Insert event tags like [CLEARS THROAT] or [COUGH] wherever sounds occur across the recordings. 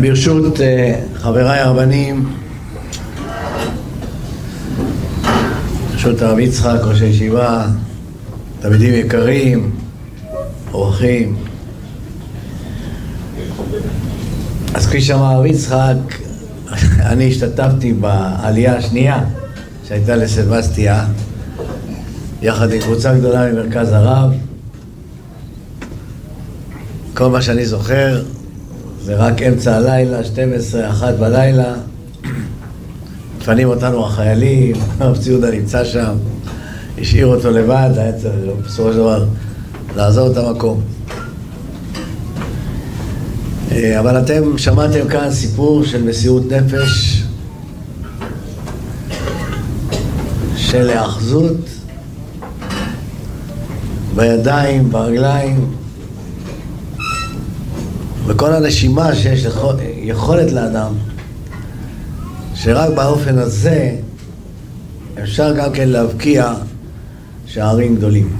ברשות אה, חבריי הרבנים, ברשות הרב יצחק, ראש הישיבה, תלמידים יקרים, אורחים. אז כפי שאמר הרב יצחק, [LAUGHS] אני השתתפתי בעלייה השנייה שהייתה לסבסטיה, יחד עם קבוצה גדולה ממרכז הרב. כל מה שאני זוכר זה רק אמצע הלילה, 12, 1 בלילה. מפנים אותנו החיילים, [LAUGHS] הרב ציודה נמצא שם, השאיר אותו לבד, היה צריך בסופו של דבר לעזוב את המקום. אה, אבל אתם שמעתם כאן סיפור של מסירות נפש, של היאחזות בידיים, ברגליים, וכל הנשימה שיש יכול, יכולת לאדם, שרק באופן הזה אפשר גם כן להבקיע שערים גדולים.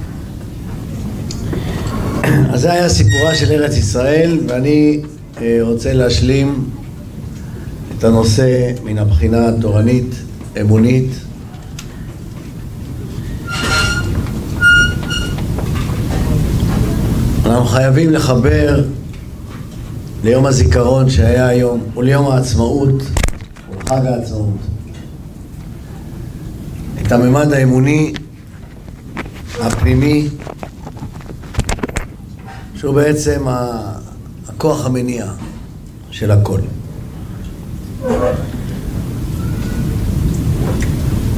[CLEARS THROAT] אז זה היה סיפורה של ארץ ישראל, ואני אה, רוצה להשלים את הנושא מן הבחינה התורנית, אמונית. אנחנו חייבים לחבר ליום הזיכרון שהיה היום וליום העצמאות ולחג העצמאות את הממד האמוני הפנימי שהוא בעצם הכוח המניע של הכל.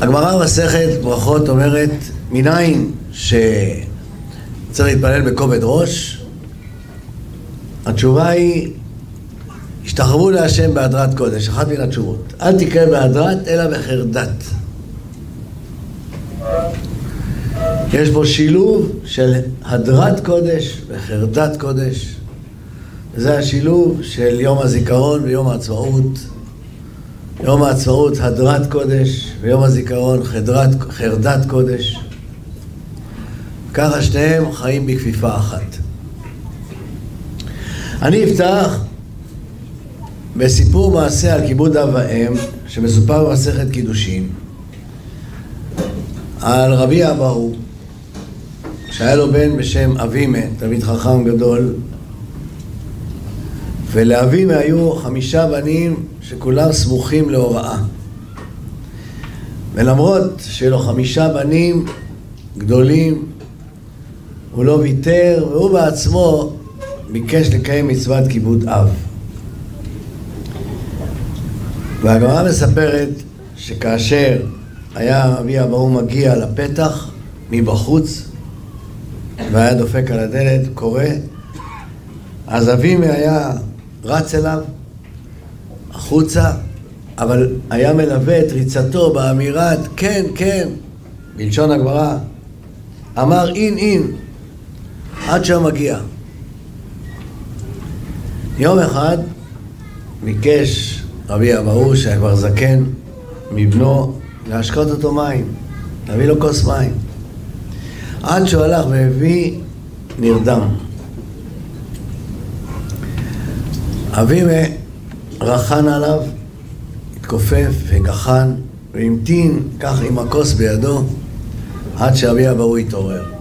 הגמרא במסכת ברכות אומרת מניין שצריך להתפלל בכובד ראש התשובה היא, השתחררו להשם בהדרת קודש, אחת מן התשובות. אל תקרא בהדרת, אלא בחרדת. יש בו שילוב של הדרת קודש וחרדת קודש. זה השילוב של יום הזיכרון ויום העצמאות. יום העצמאות הדרת קודש, ויום הזיכרון חדרת, חרדת קודש. ככה שניהם חיים בכפיפה אחת. אני אפתח בסיפור מעשה על כיבוד אב ואם שמסופר במסכת קידושין על רבי אבהו שהיה לו בן בשם אבימה, תלמיד חכם גדול ולאבימה היו חמישה בנים שכולם סמוכים להוראה. ולמרות שהיו לו חמישה בנים גדולים הוא לא ויתר והוא בעצמו ביקש לקיים מצוות כיבוד אב. והגמרא מספרת שכאשר היה אבי אבהו מגיע לפתח מבחוץ והיה דופק על הדלת, קורא, אז אבימי היה רץ אליו החוצה, אבל היה מלווה את ריצתו באמירת כן, כן, בלשון הגמרא, אמר אין אין עד שהוא מגיע. יום אחד ביקש רבי אבהו, שהיה כבר זקן, מבנו, להשקות אותו מים, להביא לו כוס מים. עד שהוא הלך והביא, נרדם. אבימה רחן עליו, התכופף וגחן והמתין כך עם הכוס בידו עד שאבי אבהו התעורר.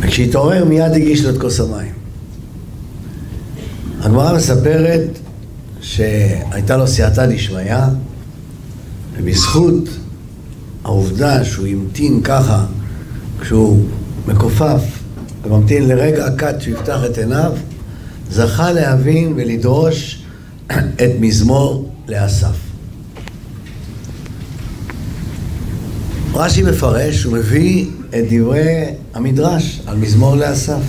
וכשהתעורר מיד הגיש לו את כוס המים. הגמרא מספרת שהייתה לו סייעתא דשמיא, ובזכות העובדה שהוא המתין ככה, כשהוא מכופף וממתין לרגע הקט שיפתח את עיניו, זכה להבין ולדרוש [CLEARS THROAT] את מזמור לאסף. רש"י מפרש, הוא מביא את דברי המדרש על מזמור לאסף.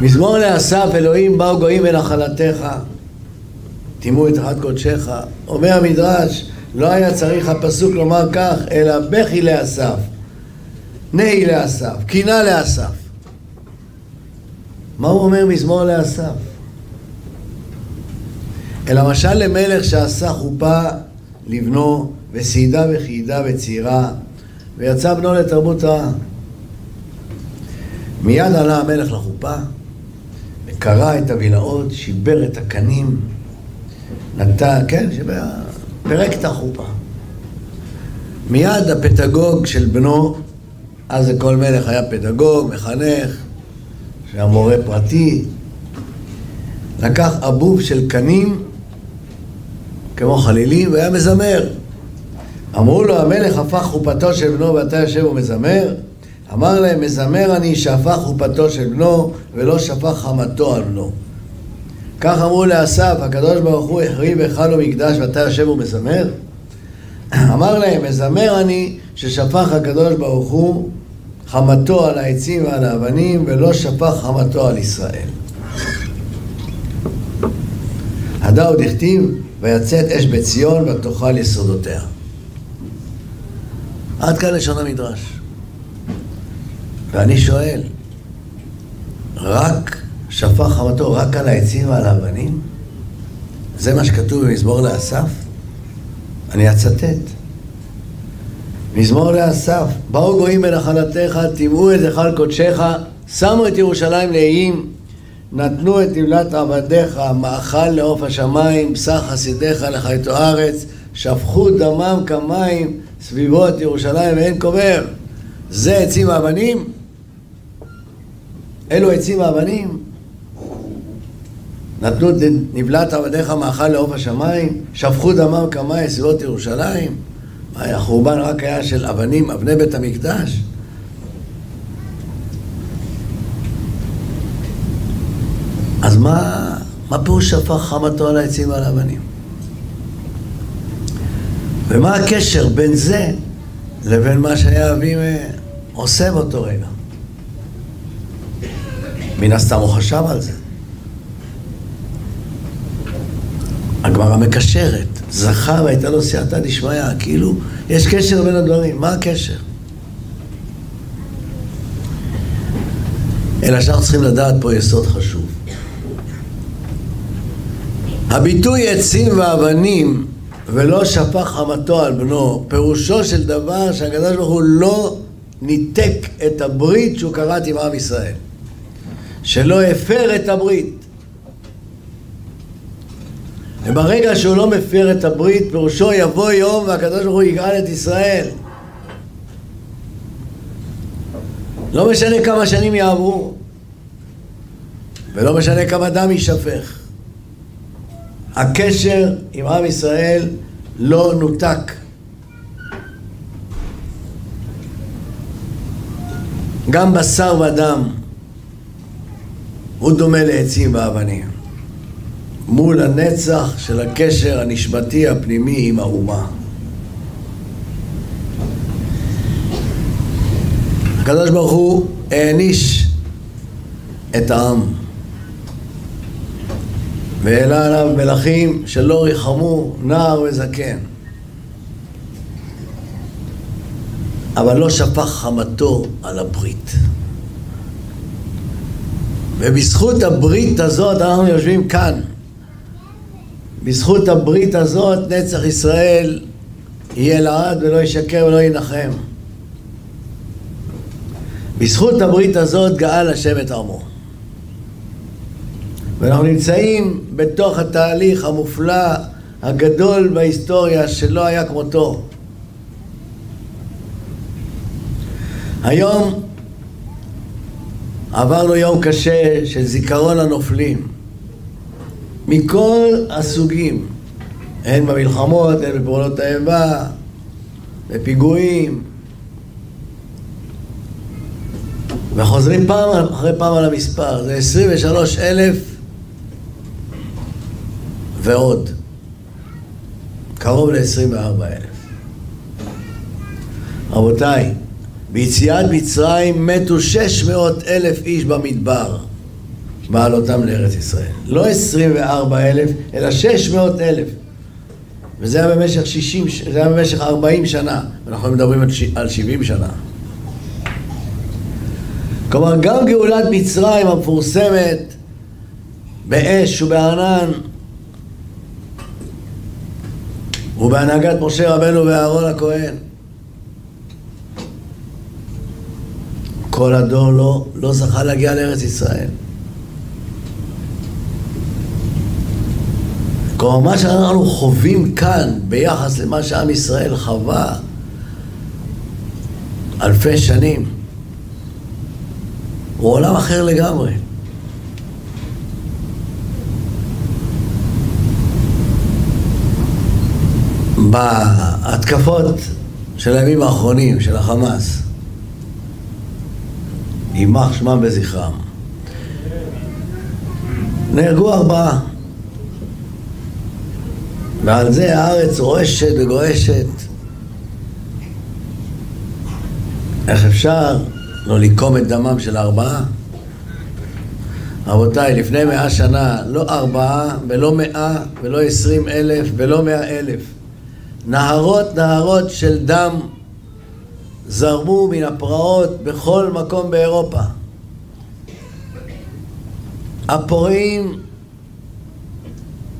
מזמור לאסף, אלוהים באו גויים ונחלתך, טימאו את אחד קודשך. אומר המדרש, לא היה צריך הפסוק לומר כך, אלא בכי לאסף, נהי לאסף, קינה לאסף. מה הוא אומר מזמור לאסף? אלא משל למלך שעשה חופה לבנו וסעידה וחיידה וצעירה ויצא בנו לתרבות רעה. מיד עלה המלך לחופה קרע את הווילאות, שיבר את הקנים, נתן, כן, שיבר, פירק את החופה. מיד הפדגוג של בנו, אז לכל מלך היה פדגוג, מחנך, שהיה מורה פרטי, לקח אבוב של קנים, כמו חלילים, והיה מזמר. אמרו לו, המלך הפך חופתו של בנו ואתה יושב ומזמר? אמר להם, מזמר אני שהפך חופתו של בנו ולא שפך חמתו על בנו. כך אמרו לאסף, הקדוש ברוך הוא החריב היכל ומקדש ואתה יושב ומזמר? [CLEARS THROAT] אמר להם, מזמר אני ששפך הקדוש ברוך הוא חמתו על העצים ועל האבנים ולא שפך חמתו על ישראל. הדה עוד הכתיב, ויצאת אש בציון ותאכל יסודותיה. עד כאן לשון המדרש. ואני שואל, רק שפך חמתו רק על העצים ועל האבנים? זה מה שכתוב במזמור לאסף? אני אצטט. מזמור לאסף, באו גויים בנחלתך, טימאו את היכל קודשך, שמו את ירושלים לאיים, נתנו את נמלת עבדיך, מאכל לעוף השמיים, בשר חסידיך לחייתו ארץ, שפכו דמם כמים סביבות ירושלים ואין קובר. זה עצים האבנים? אלו עצים האבנים? נתנו נבלת עבדיך מאכל לעוף השמיים, שפכו דמם כמים סביבות ירושלים. החורבן רק היה של אבנים, אבני בית המקדש. אז מה, מה פירוש שפך חמתו על העצים ועל האבנים? ומה הקשר בין זה לבין מה שהיה אבי עושה באותו רגע? מן הסתם הוא חשב על זה. הגמרא מקשרת, זכה והייתה לו סייעתא דשמיא, כאילו יש קשר בין הדברים, מה הקשר? אלא שאנחנו צריכים לדעת פה יסוד חשוב. הביטוי עצים ואבנים ולא שפך חמתו על בנו, פירושו של דבר שהקדוש ברוך הוא לא ניתק את הברית שהוא כרת עם עם ישראל. שלא הפר את הברית. וברגע שהוא לא מפר את הברית, פירושו יבוא יום והקדוש ברוך הוא יגאל את ישראל. לא משנה כמה שנים יעברו, ולא משנה כמה דם יישפך. הקשר עם עם ישראל לא נותק. גם בשר ודם הוא דומה לעצים ואבנים. מול הנצח של הקשר הנשמתי הפנימי עם האומה. הקדוש ברוך הוא העניש את העם והעלה עליו מלכים שלא ריחמו נער וזקן אבל לא שפך חמתו על הברית ובזכות הברית הזאת אנחנו יושבים כאן בזכות הברית הזאת נצח ישראל יהיה לעד ולא ישקר ולא ינחם. בזכות הברית הזאת גאל השם את עמו. ואנחנו נמצאים בתוך התהליך המופלא הגדול בהיסטוריה שלא היה כמותו. היום עברנו יום קשה של זיכרון הנופלים. מכל הסוגים, הן במלחמות, הן בפעולות האיבה, בפיגועים, וחוזרים פעם אחרי פעם על המספר, זה 23 אלף ועוד, קרוב ל-24 אלף. רבותיי, ביציאת מצרים מתו 600 אלף איש במדבר. בעלותם לארץ ישראל. לא 24 אלף, אלא 600 אלף. וזה היה במשך 60, זה היה במשך 40 שנה, אנחנו מדברים על 70 שנה. כלומר, גם גאולת מצרים המפורסמת באש ובענן ובהנהגת משה רבנו ואהרון הכהן. כל הדור לא, לא זכה להגיע לארץ ישראל. כלומר, מה שאנחנו חווים כאן ביחס למה שעם ישראל חווה אלפי שנים, הוא עולם אחר לגמרי. בהתקפות של הימים האחרונים, של החמאס, יימח שמם וזכרם. נהרגו ארבעה. ועל זה הארץ רועשת וגועשת. איך אפשר לא לקום את דמם של ארבעה? רבותיי, לפני מאה שנה, לא ארבעה ולא מאה ולא עשרים אלף ולא מאה אלף. נהרות נהרות של דם זרמו מן הפרעות בכל מקום באירופה. הפורעים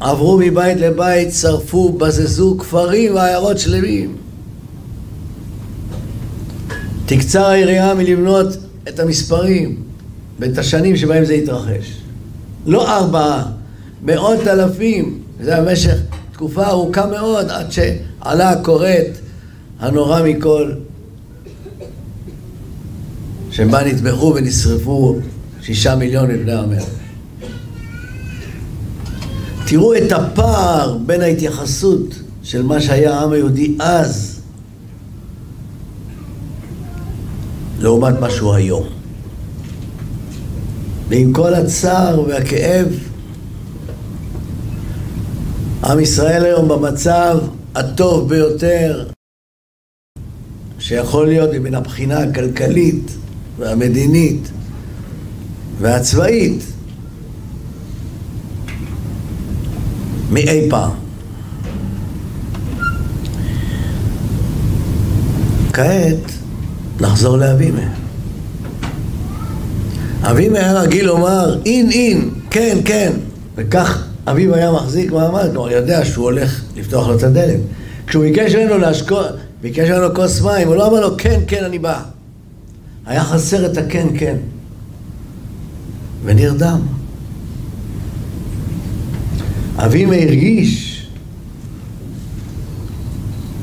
עברו מבית לבית, שרפו, בזזו כפרים ועיירות שלמים. תקצר העירייה מלבנות את המספרים ואת השנים שבהם זה התרחש. לא ארבעה, מאות אלפים. זה במשך תקופה ארוכה מאוד עד שעלה הכורת הנורא מכל שבה נטבחו ונשרפו שישה מיליון מבני המלך. תראו את הפער בין ההתייחסות של מה שהיה העם היהודי אז לעומת מה שהוא היום. ועם כל הצער והכאב, עם ישראל היום במצב הטוב ביותר שיכול להיות מן הבחינה הכלכלית והמדינית והצבאית מאי פעם. כעת נחזור לאבימה. אבימה היה רגיל לומר אין אין, כן כן, וכך אביו היה מחזיק מעמד, כלומר יודע שהוא הולך לפתוח לו את הדלת. כשהוא ביקש ממנו להשקוע, ביקש ממנו כוס מים, הוא לא אמר לו כן כן אני בא. היה חסר את הכן כן. ונרדם. אבימה הרגיש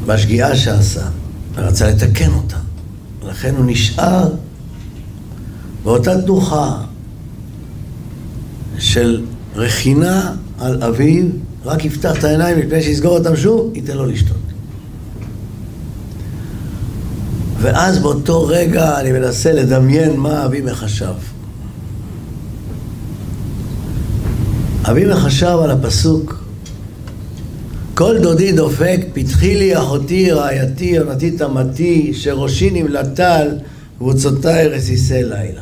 בשגיאה שעשה, ורצה לתקן אותה. ולכן הוא נשאר באותה תנוחה של רכינה על אביו, רק יפתח את העיניים לפני שיסגור אותם שוב, ייתן לו לשתות. ואז באותו רגע אני מנסה לדמיין מה אבימה חשב. אבימה חשב על הפסוק כל דודי דופק, פתחי לי אחותי, רעייתי, יונתי תמתי, שראשי נמלטל, קבוצותיי רסיסי לילה.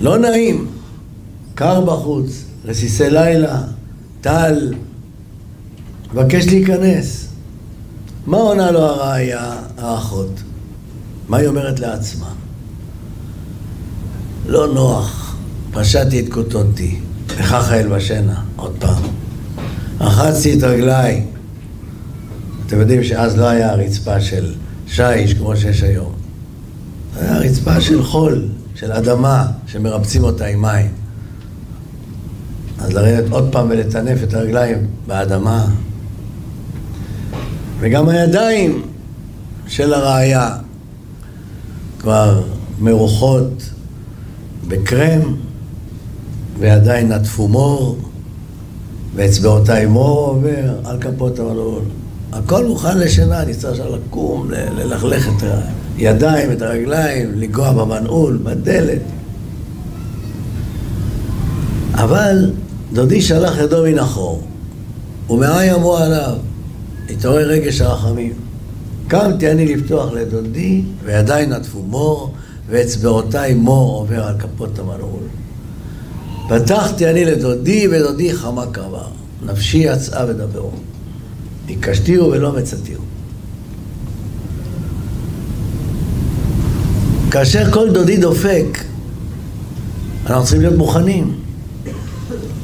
לא נעים, קר בחוץ, רסיסי לילה, טל, מבקש להיכנס. מה עונה לו הרעיה, האחות? מה היא אומרת לעצמה? לא נוח, פשטתי את כותונתי, וככה אלבשנה, עוד פעם. רחצתי את רגליי. אתם יודעים שאז לא היה רצפה של שיש כמו שיש היום. היה רצפה של חול, של אדמה, שמרבצים אותה עם מים. אז לרדת עוד פעם ולטנף את הרגליים באדמה. וגם הידיים של הראיה כבר מרוחות בקרם, ועדיין נטפו מור, ואצבעותיי מור עובר על כפות המלון. הכל מוכן לשינה, אני צריך עכשיו לקום, ללכלך את הידיים, את הרגליים, לנגוע במנעול, בדלת. אבל דודי שלח ידו מן החור, ומאי אמרו עליו, התעורר רגש הרחמים. קמתי אני לפתוח לדודי, וידיי נטפו מור, ואצבעותיי מור עובר על כפות המנעול. פתחתי אני לדודי, ודודי חמה קרבה. נפשי יצאה ודברו. ביקשתיהו ולא מצאתיהו. כאשר כל דודי דופק, אנחנו צריכים להיות מוכנים.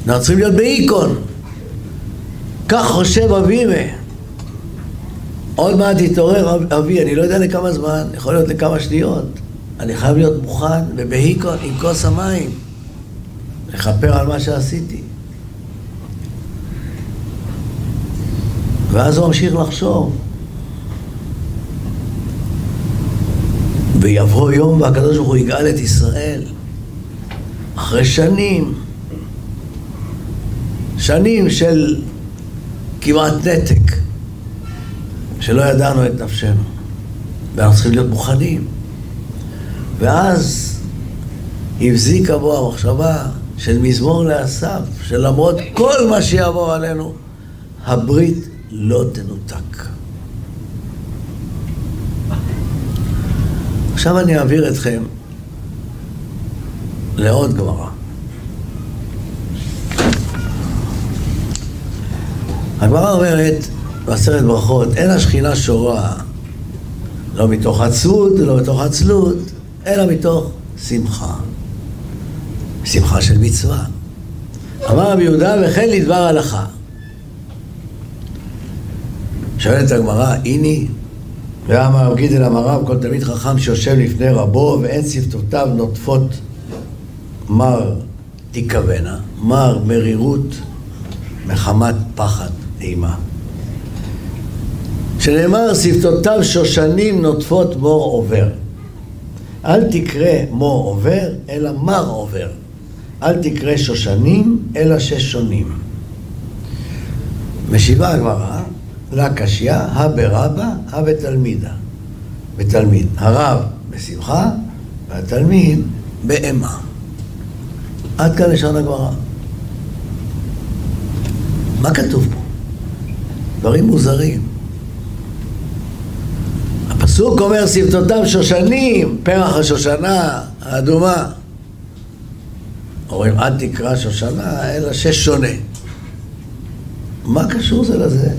אנחנו צריכים להיות באיקון. כך חושב אבי מה. עוד מעט יתעורר אבי, אני לא יודע לכמה זמן, יכול להיות לכמה שניות. אני חייב להיות מוכן ובהיקון עם כוס המים, לכפר על מה שעשיתי. ואז הוא ממשיך לחשוב. ויבוא יום והקדוש ברוך הוא יגאל את ישראל. אחרי שנים, שנים של כמעט נתק, שלא ידענו את נפשנו, ואנחנו צריכים להיות מוכנים. ואז הבזיקה בו המחשבה של מזמור לאסף, שלמרות כל מה שיעבור עלינו, הברית לא תנותק. עכשיו אני אעביר אתכם לעוד גמרא. הגמרא אומרת בעשרת ברכות, אין השכינה שורה לא מתוך עצלות ולא מתוך עצלות, אלא מתוך שמחה. שמחה של מצווה. אמר רבי יהודה, וכן לדבר הלכה. שואלת הגמרא, איני, ואמר רב גידל אמר כל תלמיד חכם שיושב לפני רבו ואין שפתותיו נוטפות מר תיכוונה, מר מרירות מחמת פחד אימה. שנאמר שפתותיו שושנים נוטפות מור עובר. אל תקרא מור עובר, אלא מר עובר. אל תקרא שושנים, אלא ששונים. משיבה הגמרא, לקשיא, הא ברבא, הא בתלמידה. בתלמיד. הרב בשמחה, והתלמיד באימה. עד כאן לשון הגמרא. מה כתוב פה? דברים מוזרים. הפסוק אומר שפתותיו שושנים, פרח השושנה האדומה. אומרים אל תקרא שושנה, אלא שש שונה. מה קשור זה לזה?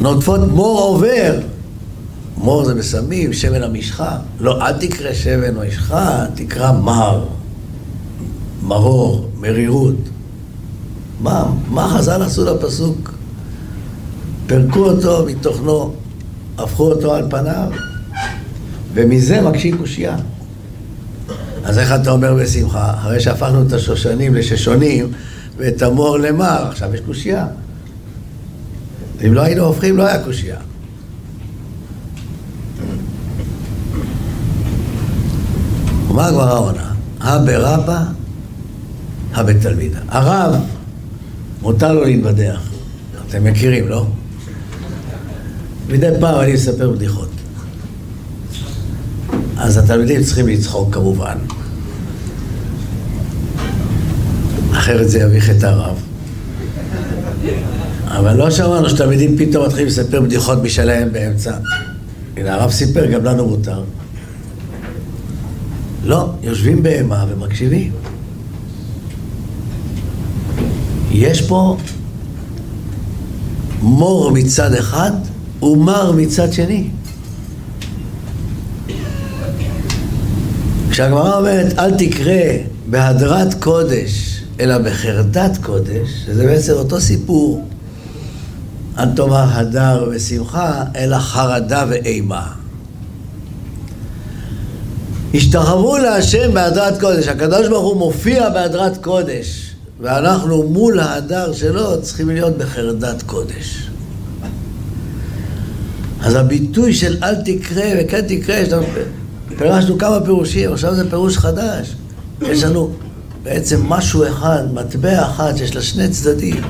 נוטפות מור עובר. מור זה בסמים, שמן המשחה. לא, אל תקרא שמן או משחה, תקרא מר. מרור, מרירות. מה, מה חז"ל עשו לפסוק? פירקו אותו מתוכנו, הפכו אותו על פניו, ומזה מקשים קושייה. אז איך אתה אומר בשמחה? אחרי שהפכנו את השושנים לששונים ואת המור למר, עכשיו יש קושייה. אם לא היינו הופכים, לא היה קושייה. ומה הגמרא עונה? הא בתלמידה. הרב, מותר לו להתבדח. אתם מכירים, לא? מדי פעם אני אספר בדיחות. אז התלמידים צריכים לצחוק כמובן. אחרת זה יביך את הרב. אבל לא שמענו שתלמידים פתאום מתחילים לספר בדיחות משלהם באמצע. הנה, הרב סיפר, גם לנו מותר. לא, יושבים בהמה ומקשיבים. יש פה מור מצד אחד ומר מצד שני. כשהגמרא אומרת, אל תקרא בהדרת קודש, אלא בחרדת קודש, שזה בעצם אותו סיפור. אל תאמר הדר ושמחה, אלא חרדה ואימה. השתחוו להשם בהדרת קודש. הקדוש ברוך הוא מופיע בהדרת קודש, ואנחנו מול ההדר שלו צריכים להיות בחרדת קודש. אז הביטוי של אל תקרא וכן תקרא, פירשנו כמה פירושים, עכשיו זה פירוש חדש. יש לנו בעצם משהו אחד, מטבע אחד שיש לה שני צדדים.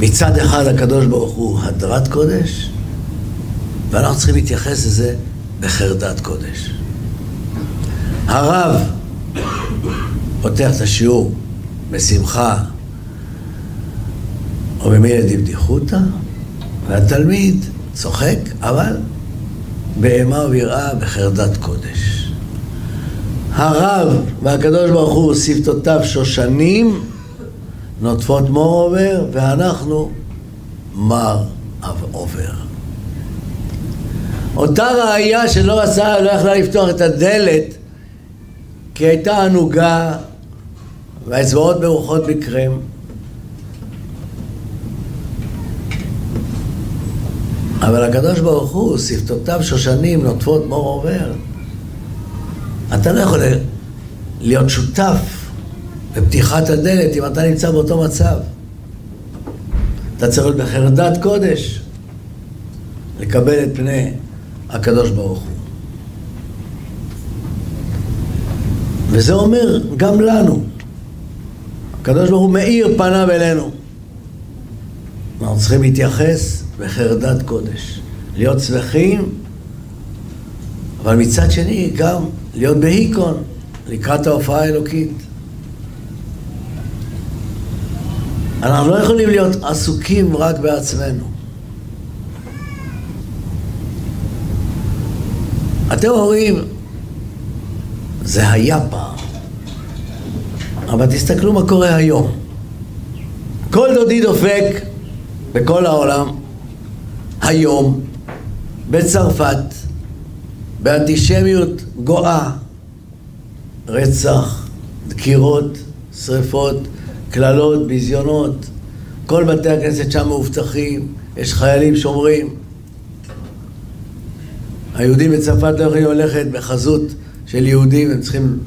מצד אחד הקדוש ברוך הוא הדרת קודש, ואנחנו צריכים להתייחס לזה בחרדת קודש. הרב פותח את השיעור בשמחה או במילא דבדיחותא, והתלמיד צוחק, אבל באימה וביראה בחרדת קודש. הרב והקדוש ברוך הוא שפתותיו שושנים נוטפות מור עובר, ואנחנו מר עובר. אותה ראייה שלא רצה, לא יכלה לפתוח את הדלת כי הייתה ענוגה והאצבעות מרוחות בקרם אבל הקדוש ברוך הוא, שפתותיו שושנים נוטפות מור עובר. אתה לא יכול להיות שותף בפתיחת הדלת, אם אתה נמצא באותו מצב. אתה צריך להיות בחרדת קודש, לקבל את פני הקדוש ברוך הוא. וזה אומר גם לנו. הקדוש ברוך הוא מאיר פניו אלינו. אנחנו צריכים להתייחס בחרדת קודש. להיות שמחים, אבל מצד שני גם להיות בהיקון לקראת ההופעה האלוקית. אנחנו לא יכולים להיות עסוקים רק בעצמנו. אתם אומרים, זה היה פעם, אבל תסתכלו מה קורה היום. כל דודי דופק בכל העולם, היום, בצרפת, באנטישמיות גואה, רצח, דקירות, שריפות, קללות, ביזיונות, כל בתי הכנסת שם מאובטחים, יש חיילים שומרים. היהודים בצרפת לא יכולים ללכת בחזות של יהודים, הם צריכים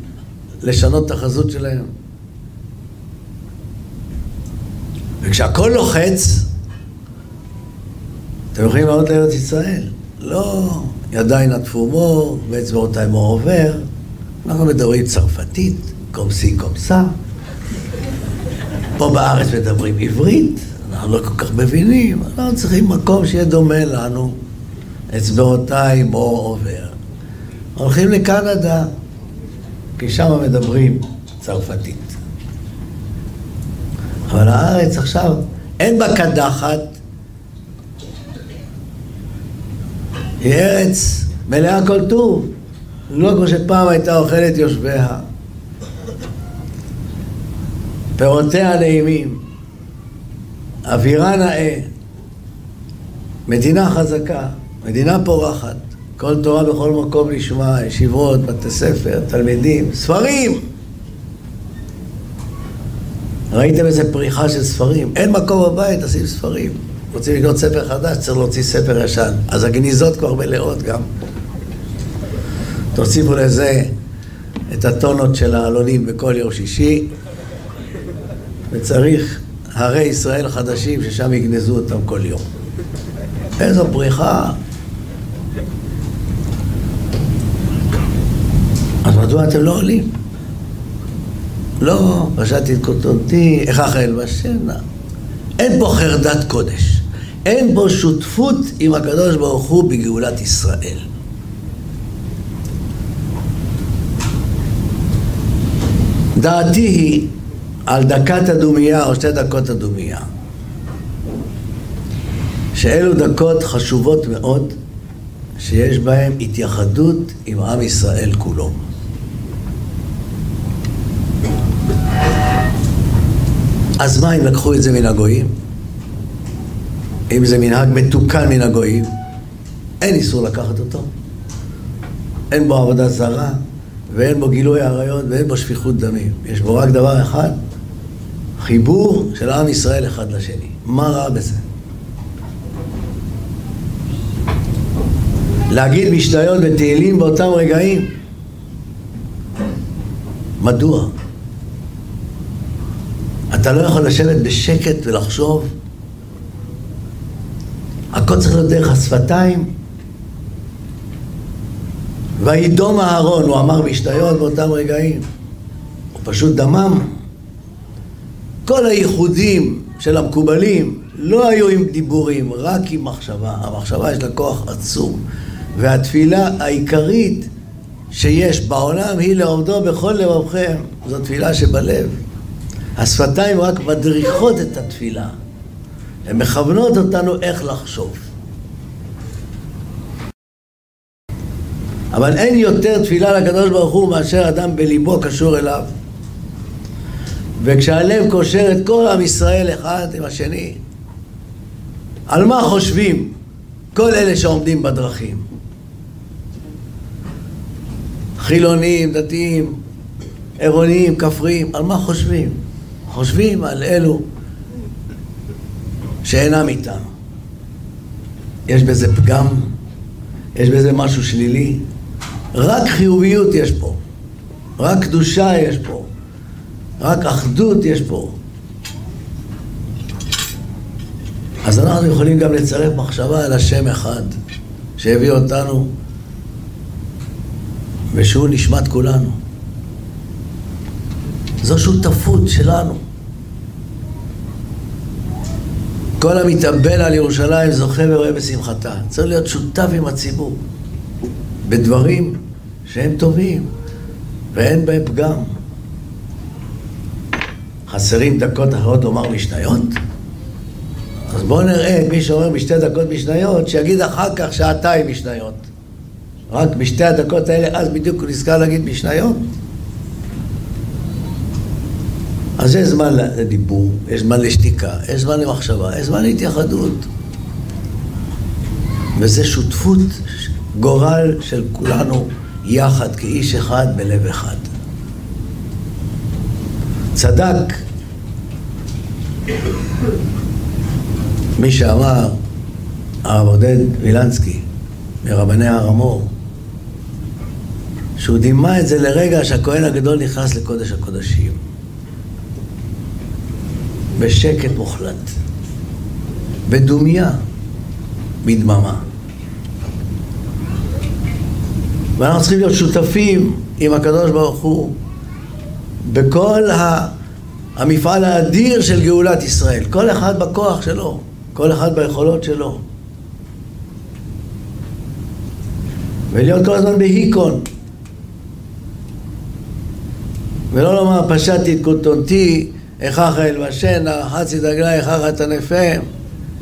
לשנות את החזות שלהם. וכשהכול לוחץ, אתם יכולים לעלות לארץ ישראל. לא, ידיי נטפו מור, ואצבעותיי מור עובר. אנחנו מדברים צרפתית, קומסי קומסה. פה בארץ מדברים עברית, אנחנו לא כל כך מבינים, אנחנו צריכים מקום שיהיה דומה לנו. אצבעותיי מור עובר. הולכים לקנדה, כי שם מדברים צרפתית. אבל הארץ עכשיו, אין בה קדחת, היא ארץ מלאה כל טוב, לא כמו שפעם הייתה אוכלת יושביה. פירותיה נעימים, אווירה נאה, מדינה חזקה, מדינה פורחת, כל תורה בכל מקום לשמה, ישיבות, בתי ספר, תלמידים, ספרים! ראיתם איזה פריחה של ספרים? אין מקום בבית, תשים ספרים. רוצים לקנות ספר חדש, צריך להוציא ספר ישן. אז הגניזות כבר מלאות גם. תוסיפו לזה את הטונות של העלונים בכל יום שישי, וצריך הרי ישראל חדשים ששם יגנזו אותם כל יום. איזו פריחה. מדוע אתם לא עולים? לא, פשטתי את קוטונתי, אכך אל בשנה. אין פה חרדת קודש. אין בו שותפות עם הקדוש ברוך הוא בגאולת ישראל. דעתי היא על דקת הדומייה או שתי דקות הדומייה, שאלו דקות חשובות מאוד, שיש בהן התייחדות עם עם ישראל כולו. אז מה אם לקחו את זה מן הגויים? אם זה מנהג מתוקן מן הגויים, אין איסור לקחת אותו. אין בו עבודה זרה, ואין בו גילוי עריות, ואין בו שפיכות דמים. יש בו רק דבר אחד, חיבור של עם ישראל אחד לשני. מה רע בזה? להגיד משניות ותהילים באותם רגעים? מדוע? אתה לא יכול לשבת בשקט ולחשוב הכל צריך להיות דרך השפתיים. וידום אהרון, הוא אמר משתיות באותם רגעים. הוא פשוט דמם. כל הייחודים של המקובלים לא היו עם דיבורים, רק עם מחשבה. המחשבה יש לה כוח עצום. והתפילה העיקרית שיש בעולם היא לעומדו בכל לבבכם. זו תפילה שבלב. השפתיים רק מדריכות את התפילה. הן מכוונות אותנו איך לחשוב. אבל אין יותר תפילה לקדוש ברוך הוא מאשר אדם בליבו קשור אליו. וכשהלב קושר את כל עם ישראל אחד עם השני, על מה חושבים כל אלה שעומדים בדרכים? חילונים, דתיים, עירוניים, כפריים, על מה חושבים? חושבים על אלו שאינם איתנו. יש בזה פגם, יש בזה משהו שלילי, רק חיוביות יש פה, רק קדושה יש פה, רק אחדות יש פה. אז אנחנו יכולים גם לצרף מחשבה על השם אחד שהביא אותנו ושהוא נשמת כולנו. זו שותפות שלנו. כל המתאבל על ירושלים זוכה ורואה בשמחתה. צריך להיות שותף עם הציבור בדברים שהם טובים ואין בהם פגם. חסרים דקות אחרות לומר משניות? אז בואו נראה מי שאומר בשתי דקות משניות, שיגיד אחר כך שעתיים משניות. רק בשתי הדקות האלה, אז בדיוק הוא נזכר להגיד משניות. אז יש זמן לדיבור, יש זמן לשתיקה, יש זמן למחשבה, יש זמן להתייחדות. וזה שותפות גורל של כולנו יחד, כאיש אחד בלב אחד. צדק מי שאמר, הרב עודד וילנסקי, מרבני הר המור, שהוא דימה את זה לרגע שהכהן הגדול נכנס לקודש הקודשים. בשקט מוחלט, בדומיה, בדממה. ואנחנו צריכים להיות שותפים עם הקדוש ברוך הוא בכל המפעל האדיר של גאולת ישראל, כל אחד בכוח שלו. כל אחד ביכולות שלו. ולהיות כל הזמן בהיקון. ולא לומר פשטתי את קוטונתי, איכך אלבשנה, חצי דגלה, איכך תנפם.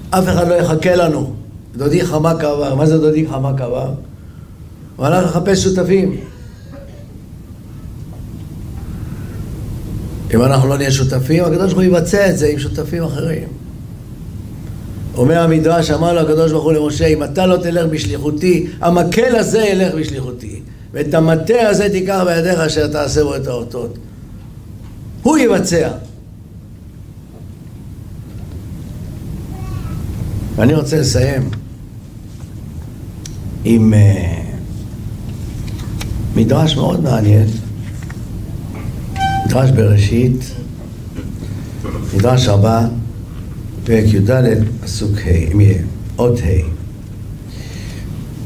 אף אחד לא יחכה לנו. דודי חמק עבר. מה זה דודי חמק עבר? הוא הלך לחפש שותפים. אם אנחנו לא נהיה שותפים, הקדוש ברוך הוא יבצע את זה עם שותפים אחרים. אומר המדרש, אמר לו הקדוש ברוך הוא למשה, אם אתה לא תלך בשליחותי, המקל הזה ילך בשליחותי. ואת המטה הזה תיקח בידיך אשר תעשה בו את האותות. הוא יבצע. ואני רוצה לסיים עם uh, מדרש מאוד מעניין, מדרש בראשית, מדרש הבא פרק י"ד, פסוק ה', אות ה'.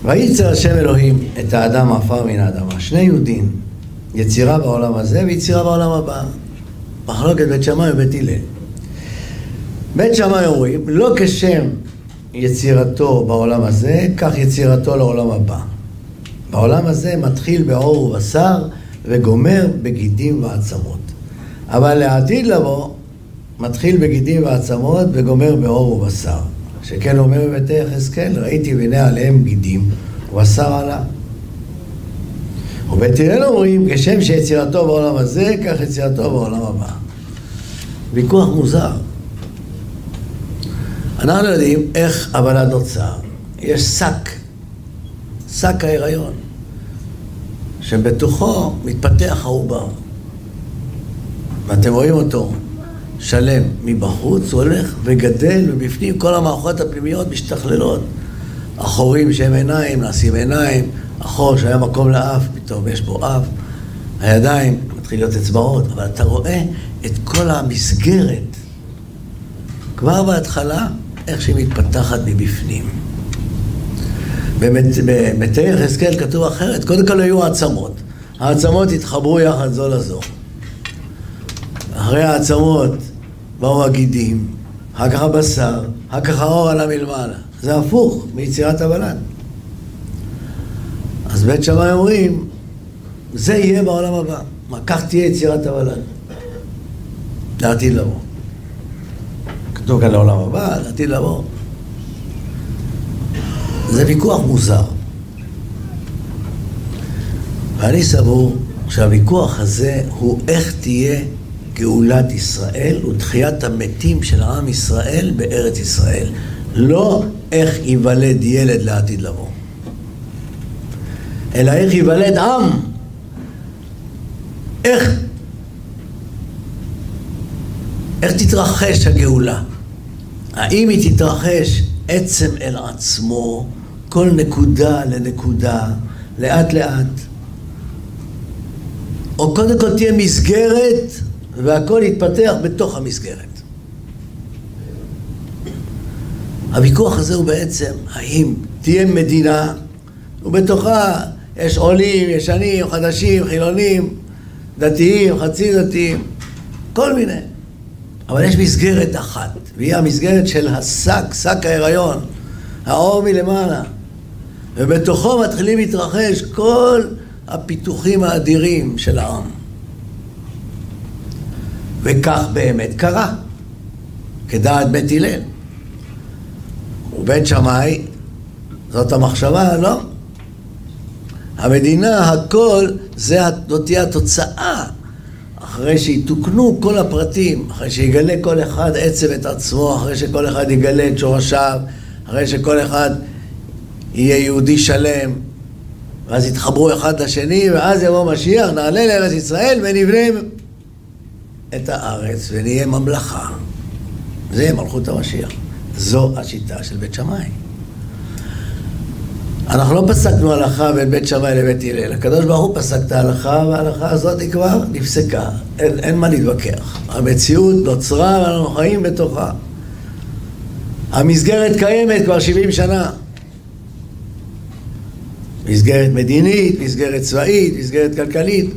וייצר השם אלוהים את האדם עפר מן האדמה. שני יהודים, יצירה בעולם הזה ויצירה בעולם הבא. מחלוקת בית שמאי ובית הלל. בית שמאי אומרים, לא כשם יצירתו בעולם הזה, כך יצירתו לעולם הבא. בעולם הזה מתחיל בעור ובשר וגומר בגידים ועצמות. אבל לעתיד לבוא, מתחיל בגידים ועצמות וגומר בעור ובשר. שכן אומר בבתי יחזקאל, ראיתי והנה עליהם גידים ובשר עלה. ובית הלל אומרים, כשם שיצירתו בעולם הזה, כך יצירתו בעולם הבא. ויכוח מוזר. אנחנו יודעים איך הבלד נוצר. יש שק, שק ההיריון, שבתוכו מתפתח העובר. ואתם רואים אותו שלם מבחוץ, הוא הולך וגדל, ובפנים כל המערכות הפנימיות משתכללות. החורים שהם עיניים, נעשים עיניים, החור שהיה מקום לאף, פתאום יש בו אף, הידיים, מתחיל להיות אצבעות, אבל אתה רואה את כל המסגרת, כבר בהתחלה, איך שהיא מתפתחת מבפנים. במתי יחזקאל כתוב אחרת, קודם כל היו העצמות. העצמות התחברו יחד זו לזו. אחרי העצמות באו הגידים, אחר כך הבשר, אחר כך האור עלה מלמעלה. זה הפוך מיצירת הוולד. אז בית שמאי אומרים, זה יהיה בעולם הבא. כך תהיה יצירת הוולד. לעתיד לבוא. כתוב כאן לעולם הבא, לעתיד לבוא. זה ויכוח מוזר. ואני סבור שהוויכוח הזה הוא איך תהיה גאולת ישראל ותחיית המתים של עם ישראל בארץ ישראל. לא איך ייוולד ילד לעתיד לבוא, אלא איך ייוולד עם. איך, איך תתרחש הגאולה? האם היא תתרחש עצם אל עצמו, כל נקודה לנקודה, לאט לאט? או קודם כל תהיה מסגרת והכל יתפתח בתוך המסגרת. הוויכוח הזה הוא בעצם האם תהיה מדינה ובתוכה יש עולים, ישנים, חדשים, חילונים, דתיים, חצי דתיים, כל מיני. אבל יש מסגרת אחת, והיא המסגרת של השק, שק ההיריון, האור מלמעלה. ובתוכו מתחילים להתרחש כל הפיתוחים האדירים של העם. וכך באמת קרה, כדעת בית הלל. ובית שמאי, זאת המחשבה, לא? המדינה, הכל, זאת תהיה התוצאה. אחרי שיתוקנו כל הפרטים, אחרי שיגלה כל אחד עצם את עצמו, אחרי שכל אחד יגלה את שורשיו, אחרי שכל אחד יהיה יהודי שלם, ואז יתחברו אחד לשני, ואז יבוא משיח, נעלה לארץ ישראל ונבנה את הארץ ונהיה ממלכה. זה מלכות המשיח. זו השיטה של בית שמאי. אנחנו לא פסקנו הלכה בין בית שמאי לבית הלל. הקדוש ברוך הוא פסק את ההלכה, וההלכה הזאת היא כבר נפסקה. אין, אין מה להתווכח. המציאות נוצרה ואנחנו חיים בתוכה. המסגרת קיימת כבר 70 שנה. מסגרת מדינית, מסגרת צבאית, מסגרת כלכלית.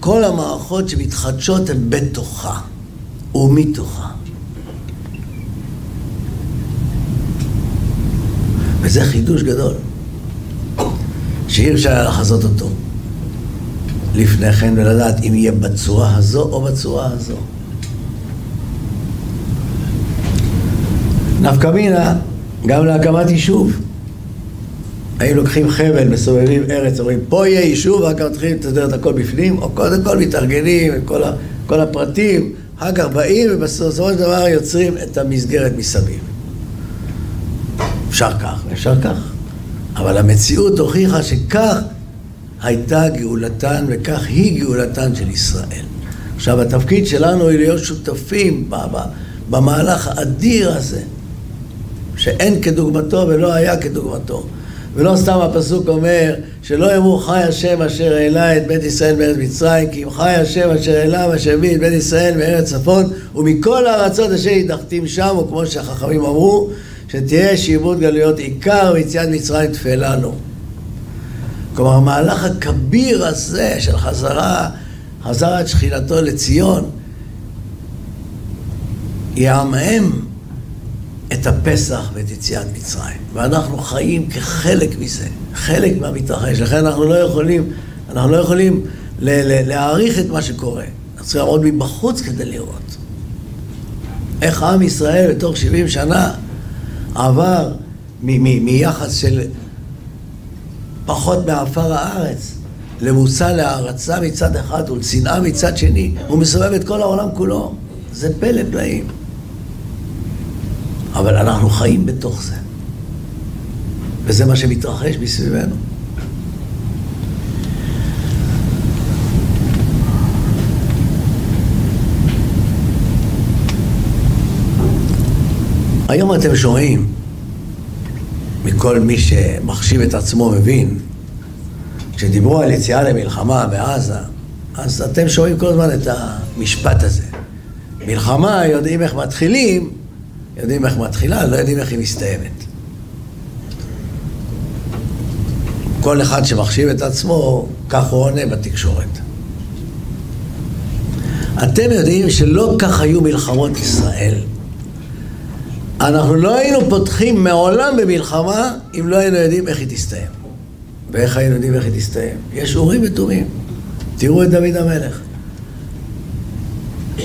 כל המערכות שמתחדשות הן בתוכה ומתוכה. וזה חידוש גדול. שאי אפשר לחזות אותו לפני כן ולדעת אם יהיה בצורה הזו או בצורה הזו. נפקא מינה גם להקמת יישוב. האם לוקחים חבל, מסובבים ארץ, אומרים פה יהיה יישוב, ואחר כך מתחילים לסדר את הכל בפנים, או קודם כל מתארגנים עם כל, ה, כל הפרטים, אחר כך באים ובסופו של דבר יוצרים את המסגרת מסביב. אפשר כך ואפשר כך. אבל המציאות הוכיחה שכך הייתה גאולתן וכך היא גאולתן של ישראל. עכשיו התפקיד שלנו הוא להיות שותפים במהלך האדיר הזה, שאין כדוגמתו ולא היה כדוגמתו. ולא סתם הפסוק אומר שלא יאמרו חי השם אשר העלה את בית ישראל מארץ מצרים כי אם חי השם אשר העלה ואשר הביא את בית ישראל מארץ צפון ומכל הארצות אשר הדחתים שם וכמו שהחכמים אמרו שתהיה שיבוד גלויות עיקר ויציאת מצרים תפלה לו. כלומר, המהלך הכביר הזה של חזרה, חזרת שכינתו לציון, יעמעם את הפסח ואת יציאת מצרים. ואנחנו חיים כחלק מזה, חלק מהמתרחש. לכן אנחנו לא יכולים, אנחנו לא יכולים להעריך את מה שקורה. אנחנו צריכים לעמוד מבחוץ כדי לראות. איך עם ישראל בתוך 70 שנה עבר מיחס של פחות מעפר הארץ למושא להערצה מצד אחד ולשנאה מצד שני, הוא מסובב את כל העולם כולו. זה פלא פלאים. אבל אנחנו חיים בתוך זה. וזה מה שמתרחש מסביבנו. היום אתם שומעים מכל מי שמחשיב את עצמו מבין, כשדיברו על יציאה למלחמה בעזה, אז אתם שומעים כל הזמן את המשפט הזה. מלחמה, יודעים איך מתחילים, יודעים איך מתחילה, לא יודעים איך היא מסתיימת. כל אחד שמחשיב את עצמו, כך הוא עונה בתקשורת. אתם יודעים שלא כך היו מלחמות ישראל. אנחנו לא היינו פותחים מעולם במלחמה אם לא היינו יודעים איך היא תסתיים. ואיך היינו יודעים איך היא תסתיים? יש אורים ותומים. תראו את דוד המלך.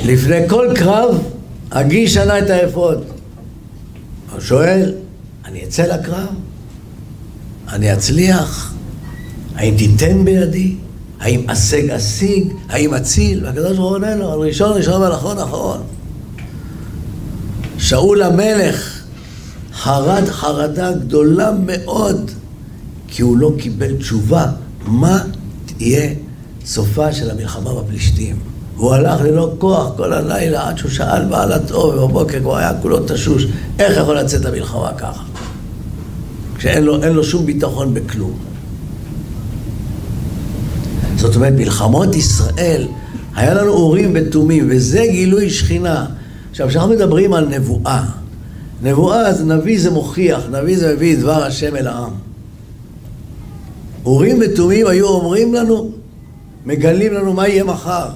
לפני כל קרב, הגי שנה את האפוד. הוא שואל, אני אצא לקרב? אני אצליח? האם תיתן בידי? האם אשג אשיג? האם אציל? והקדוש ברוך הוא עונה לו, על ראשון ראשון ועל אחרון אחרון. שאול המלך חרד חרדה גדולה מאוד כי הוא לא קיבל תשובה מה תהיה סופה של המלחמה בפלישתים. הוא הלך ללא כוח כל הלילה עד שהוא שאל בעלתו ובבוקר כבר היה כולו תשוש איך יכול לצאת המלחמה ככה כשאין לו, לו שום ביטחון בכלום זאת אומרת מלחמות ישראל היה לנו אורים ותומים, וזה גילוי שכינה. עכשיו, כשאנחנו מדברים על נבואה, נבואה, אז נביא זה מוכיח, נביא זה מביא דבר השם אל העם. אורים ותומים היו אומרים לנו, מגלים לנו מה יהיה מחר,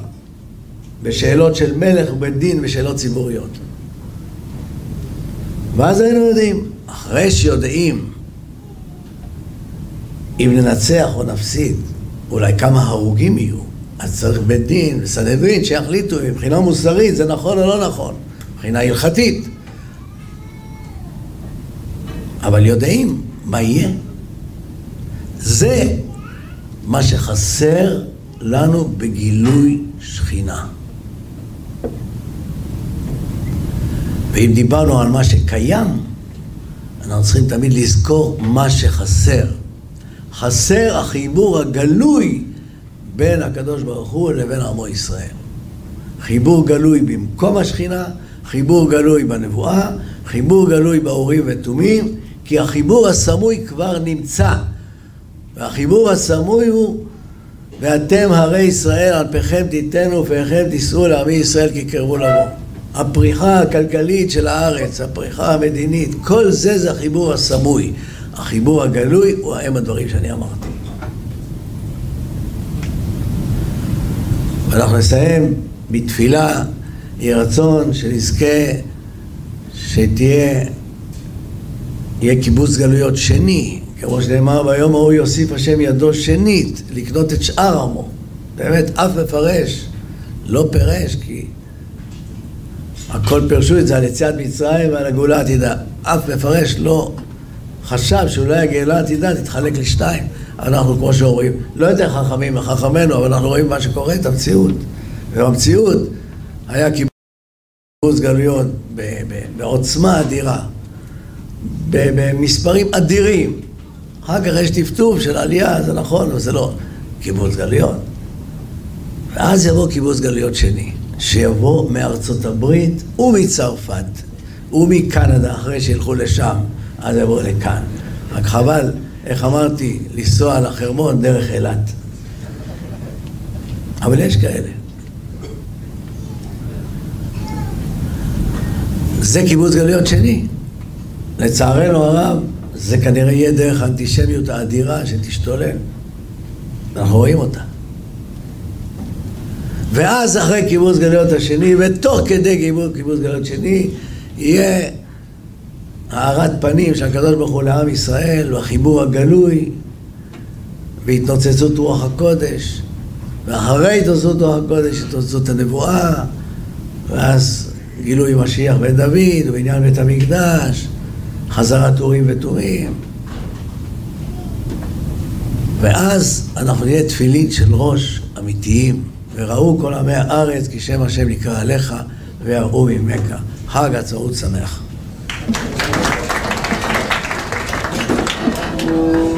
בשאלות של מלך ובית דין ושאלות ציבוריות. ואז היינו יודעים, אחרי שיודעים אם ננצח או נפסיד, אולי כמה הרוגים יהיו, אז צריך בית דין וסנהדרין שיחליטו מבחינה מוסרית זה נכון או לא נכון, מבחינה הלכתית. אבל יודעים מה יהיה. זה מה שחסר לנו בגילוי שכינה. ואם דיברנו על מה שקיים, אנחנו צריכים תמיד לזכור מה שחסר. חסר החיבור הגלוי בין הקדוש ברוך הוא לבין עמו ישראל. חיבור גלוי במקום השכינה, חיבור גלוי בנבואה, חיבור גלוי באורים ותומים, כי החיבור הסמוי כבר נמצא. והחיבור הסמוי הוא ואתם הרי ישראל על פיכם תיתנו ופריכם תישאו לעמי ישראל כי קרבו לבוא. הפריחה הכלכלית של הארץ, הפריחה המדינית, כל זה זה החיבור הסמוי. החיבור הגלוי הוא האם הדברים שאני אמרתי. ואנחנו נסיים בתפילה, יהי רצון שנזכה שתהיה, יהיה קיבוץ גלויות שני, כמו שנאמר ביום ההוא יוסיף השם ידו שנית לקנות את שאר עמו. באמת, אף מפרש לא פירש, כי הכל פירשו את זה על יציאת מצרים ועל הגאולה העתידה. אף מפרש לא חשב שאולי הגאולה העתידה תתחלק לשתיים. אנחנו, כמו שאומרים, לא יותר חכמים מחכמינו, אבל אנחנו רואים מה שקורה, את המציאות. ובמציאות היה קיבוץ גלויות בעוצמה אדירה, במספרים אדירים. אחר כך יש טפטוף של עלייה, זה נכון, אבל זה לא קיבוץ גלויות. ואז יבוא קיבוץ גלויות שני, שיבוא מארצות הברית ומצרפת ומקנדה, אחרי שילכו לשם, אז יבואו לכאן. רק חבל, איך אמרתי, לנסוע לחרמון דרך אילת. אבל יש כאלה. זה קיבוץ גלויות שני. לצערנו הרב, זה כנראה יהיה דרך האנטישמיות האדירה שתשתולל. אנחנו רואים אותה. ואז אחרי קיבוץ גלויות השני, ותוך כדי קיבוץ, גלויות שני, יהיה הארת פנים של הקדוש ברוך הוא לעם ישראל, והחיבור הגלוי, והתנוצצות רוח הקודש, ואחרי התנוצצות רוח הקודש, התנוצצות הנבואה, ואז גילוי משיח בן דוד, ובעניין בית המקדש, חזרת אורים ותורים. ואז אנחנו נהיה תפילין של ראש אמיתיים, וראו כל עמי הארץ כי שם השם נקרא עליך ויראו ממך. חג עצמאות שמח. Thank you.